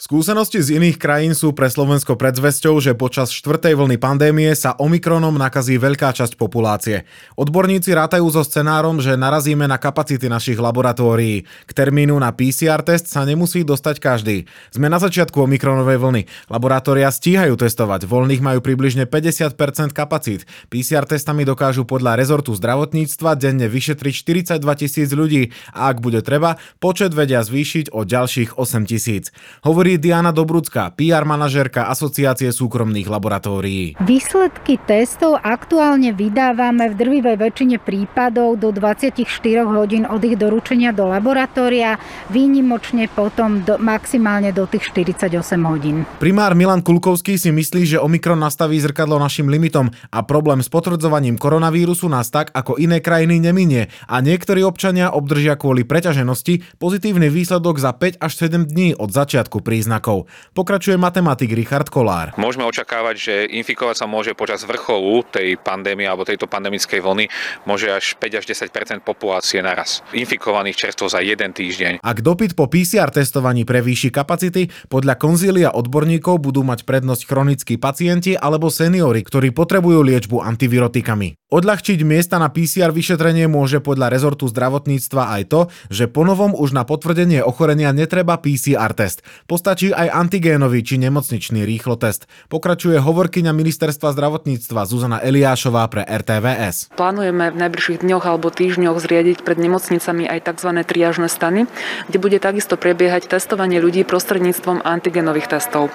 Skúsenosti z iných krajín sú pre Slovensko predzvesťou, že počas štvrtej vlny pandémie sa Omikronom nakazí veľká časť populácie. Odborníci rátajú so scenárom, že narazíme na kapacity našich laboratórií. K termínu na PCR test sa nemusí dostať každý. Sme na začiatku Omikronovej vlny. Laboratória stíhajú testovať, voľných majú približne 50% kapacít. PCR testami dokážu podľa rezortu zdravotníctva denne vyšetriť 42 tisíc ľudí a ak bude treba, počet vedia zvýšiť o ďalších 8 tisíc. Hovorí hovorí Diana Dobrucká, PR manažérka Asociácie súkromných laboratórií. Výsledky testov aktuálne vydávame v drvivej väčšine prípadov do 24 hodín od ich doručenia do laboratória, výnimočne potom do, maximálne do tých 48 hodín. Primár Milan Kulkovský si myslí, že Omikron nastaví zrkadlo našim limitom a problém s potvrdzovaním koronavírusu nás tak ako iné krajiny neminie a niektorí občania obdržia kvôli preťaženosti pozitívny výsledok za 5 až 7 dní od začiatku prí príznakov. Pokračuje matematik Richard Kolár. Môžeme očakávať, že infikovať sa môže počas vrcholu tej pandémie alebo tejto pandemickej vlny môže až 5 až 10 populácie naraz. Infikovaných čerstvo za jeden týždeň. Ak dopyt po PCR testovaní prevýši kapacity, podľa konzília odborníkov budú mať prednosť chronickí pacienti alebo seniory, ktorí potrebujú liečbu antivirotikami. Odľahčiť miesta na PCR vyšetrenie môže podľa rezortu zdravotníctva aj to, že ponovom už na potvrdenie ochorenia netreba PCR test. Postačí aj antigénový či nemocničný rýchlo test. Pokračuje hovorkyňa ministerstva zdravotníctva Zuzana Eliášová pre RTVS. Plánujeme v najbližších dňoch alebo týždňoch zriadiť pred nemocnicami aj tzv. triažné stany, kde bude takisto prebiehať testovanie ľudí prostredníctvom antigenových testov.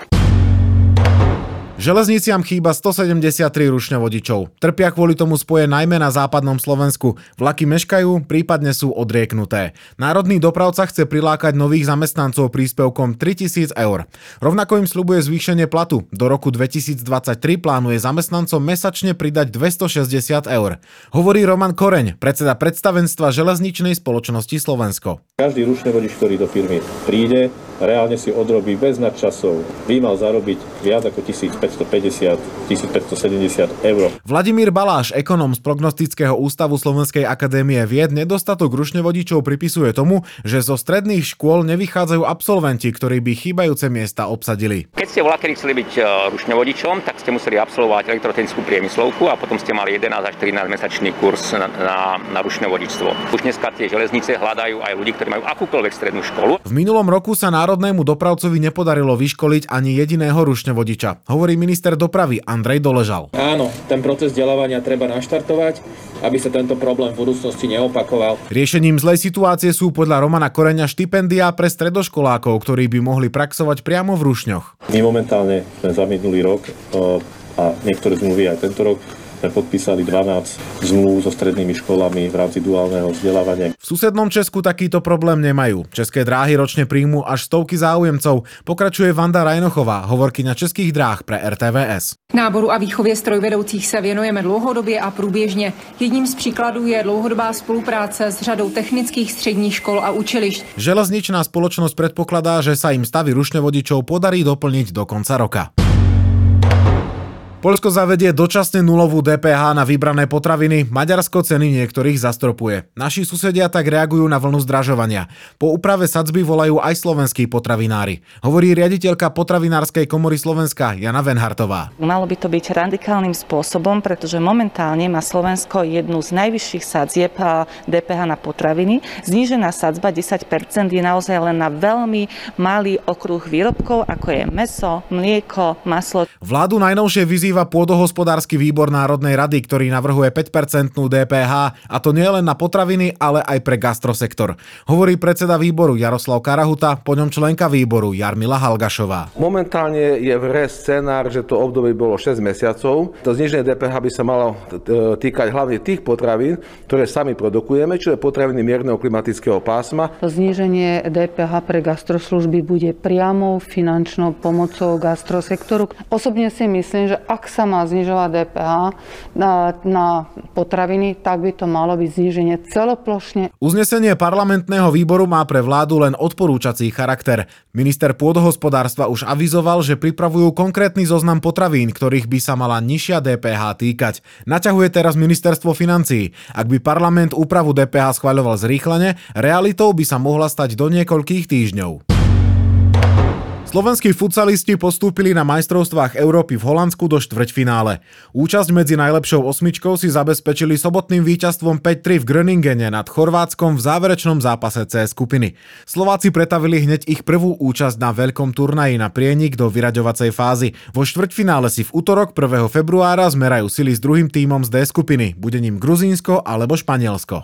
Železniciam chýba 173 rušňovodičov. Trpia kvôli tomu spoje najmä na západnom Slovensku. Vlaky meškajú, prípadne sú odrieknuté. Národný dopravca chce prilákať nových zamestnancov príspevkom 3000 eur. Rovnako im slubuje zvýšenie platu. Do roku 2023 plánuje zamestnancom mesačne pridať 260 eur. Hovorí Roman Koreň, predseda predstavenstva železničnej spoločnosti Slovensko. Každý rušňovodič, ktorý do firmy príde, reálne si odrobí bez nadčasov, by mal zarobiť viac ako 1550, 1570 eur. Vladimír Baláš, ekonom z Prognostického ústavu Slovenskej akadémie vied, nedostatok rušňovodičov pripisuje tomu, že zo stredných škôl nevychádzajú absolventi, ktorí by chýbajúce miesta obsadili. Keď ste volakedy chceli byť e, rušňovodičom, tak ste museli absolvovať elektrotechnickú priemyslovku a potom ste mali 11 až 13 mesačný kurz na, na, na rušňovodičstvo. Už dneska tie železnice hľadajú aj ľudí, ktorí majú akúkoľvek strednú školu. V minulom roku sa na národnému dopravcovi nepodarilo vyškoliť ani jediného rušňovodiča, hovorí minister dopravy Andrej Doležal. Áno, ten proces vzdelávania treba naštartovať, aby sa tento problém v budúcnosti neopakoval. Riešením zlej situácie sú podľa Romana Koreňa štipendia pre stredoškolákov, ktorí by mohli praxovať priamo v rušňoch. My momentálne sme za minulý rok a niektoré zmluvy aj tento rok sme podpísali 12 zmluv so strednými školami v rámci duálneho vzdelávania. V susednom Česku takýto problém nemajú. České dráhy ročne príjmu až stovky záujemcov. Pokračuje Vanda Rajnochová, hovorkyňa Českých dráh pre RTVS. Náboru a výchově strojvedoucích se věnujeme dlouhodobě a průběžně. Jedním z příkladů je dlouhodobá spolupráce s řadou technických středních škol a učilišť. Železničná spoločnosť predpokladá, že sa im stavy rušňovodičov podarí doplniť do konca roka. Polsko zavedie dočasne nulovú DPH na vybrané potraviny, Maďarsko ceny niektorých zastropuje. Naši susedia tak reagujú na vlnu zdražovania. Po úprave sadzby volajú aj slovenskí potravinári. Hovorí riaditeľka potravinárskej komory Slovenska Jana Venhartová. Malo by to byť radikálnym spôsobom, pretože momentálne má Slovensko jednu z najvyšších sadzieb DPH na potraviny. Znížená sadzba 10% je naozaj len na veľmi malý okruh výrobkov, ako je meso, mlieko, maslo. Vládu najnovšie vyzýva vyzýva pôdohospodársky výbor Národnej rady, ktorý navrhuje 5-percentnú DPH, a to nie len na potraviny, ale aj pre gastrosektor. Hovorí predseda výboru Jaroslav Karahuta, po ňom členka výboru Jarmila Halgašová. Momentálne je v hre scenár, že to obdobie bolo 6 mesiacov. To zniženie DPH by sa malo týkať hlavne tých potravín, ktoré sami produkujeme, čo je potraviny mierneho klimatického pásma. To zníženie DPH pre gastroslužby bude priamou finančnou pomocou gastrosektoru. Osobne si myslím, že ak ak sa má znižovať DPH na, na potraviny, tak by to malo byť zníženie celoplošne. Uznesenie parlamentného výboru má pre vládu len odporúčací charakter. Minister pôdohospodárstva už avizoval, že pripravujú konkrétny zoznam potravín, ktorých by sa mala nižšia DPH týkať. Naťahuje teraz ministerstvo financií. Ak by parlament úpravu DPH schváľoval zrýchlene, realitou by sa mohla stať do niekoľkých týždňov. Slovenskí futsalisti postúpili na majstrovstvách Európy v Holandsku do štvrťfinále. Účasť medzi najlepšou osmičkou si zabezpečili sobotným víťazstvom 5-3 v Gröningene nad Chorvátskom v záverečnom zápase C skupiny. Slováci pretavili hneď ich prvú účasť na veľkom turnaji na prienik do vyraďovacej fázy. Vo štvrťfinále si v útorok 1. februára zmerajú sily s druhým tímom z D skupiny. Bude ním Gruzínsko alebo Španielsko.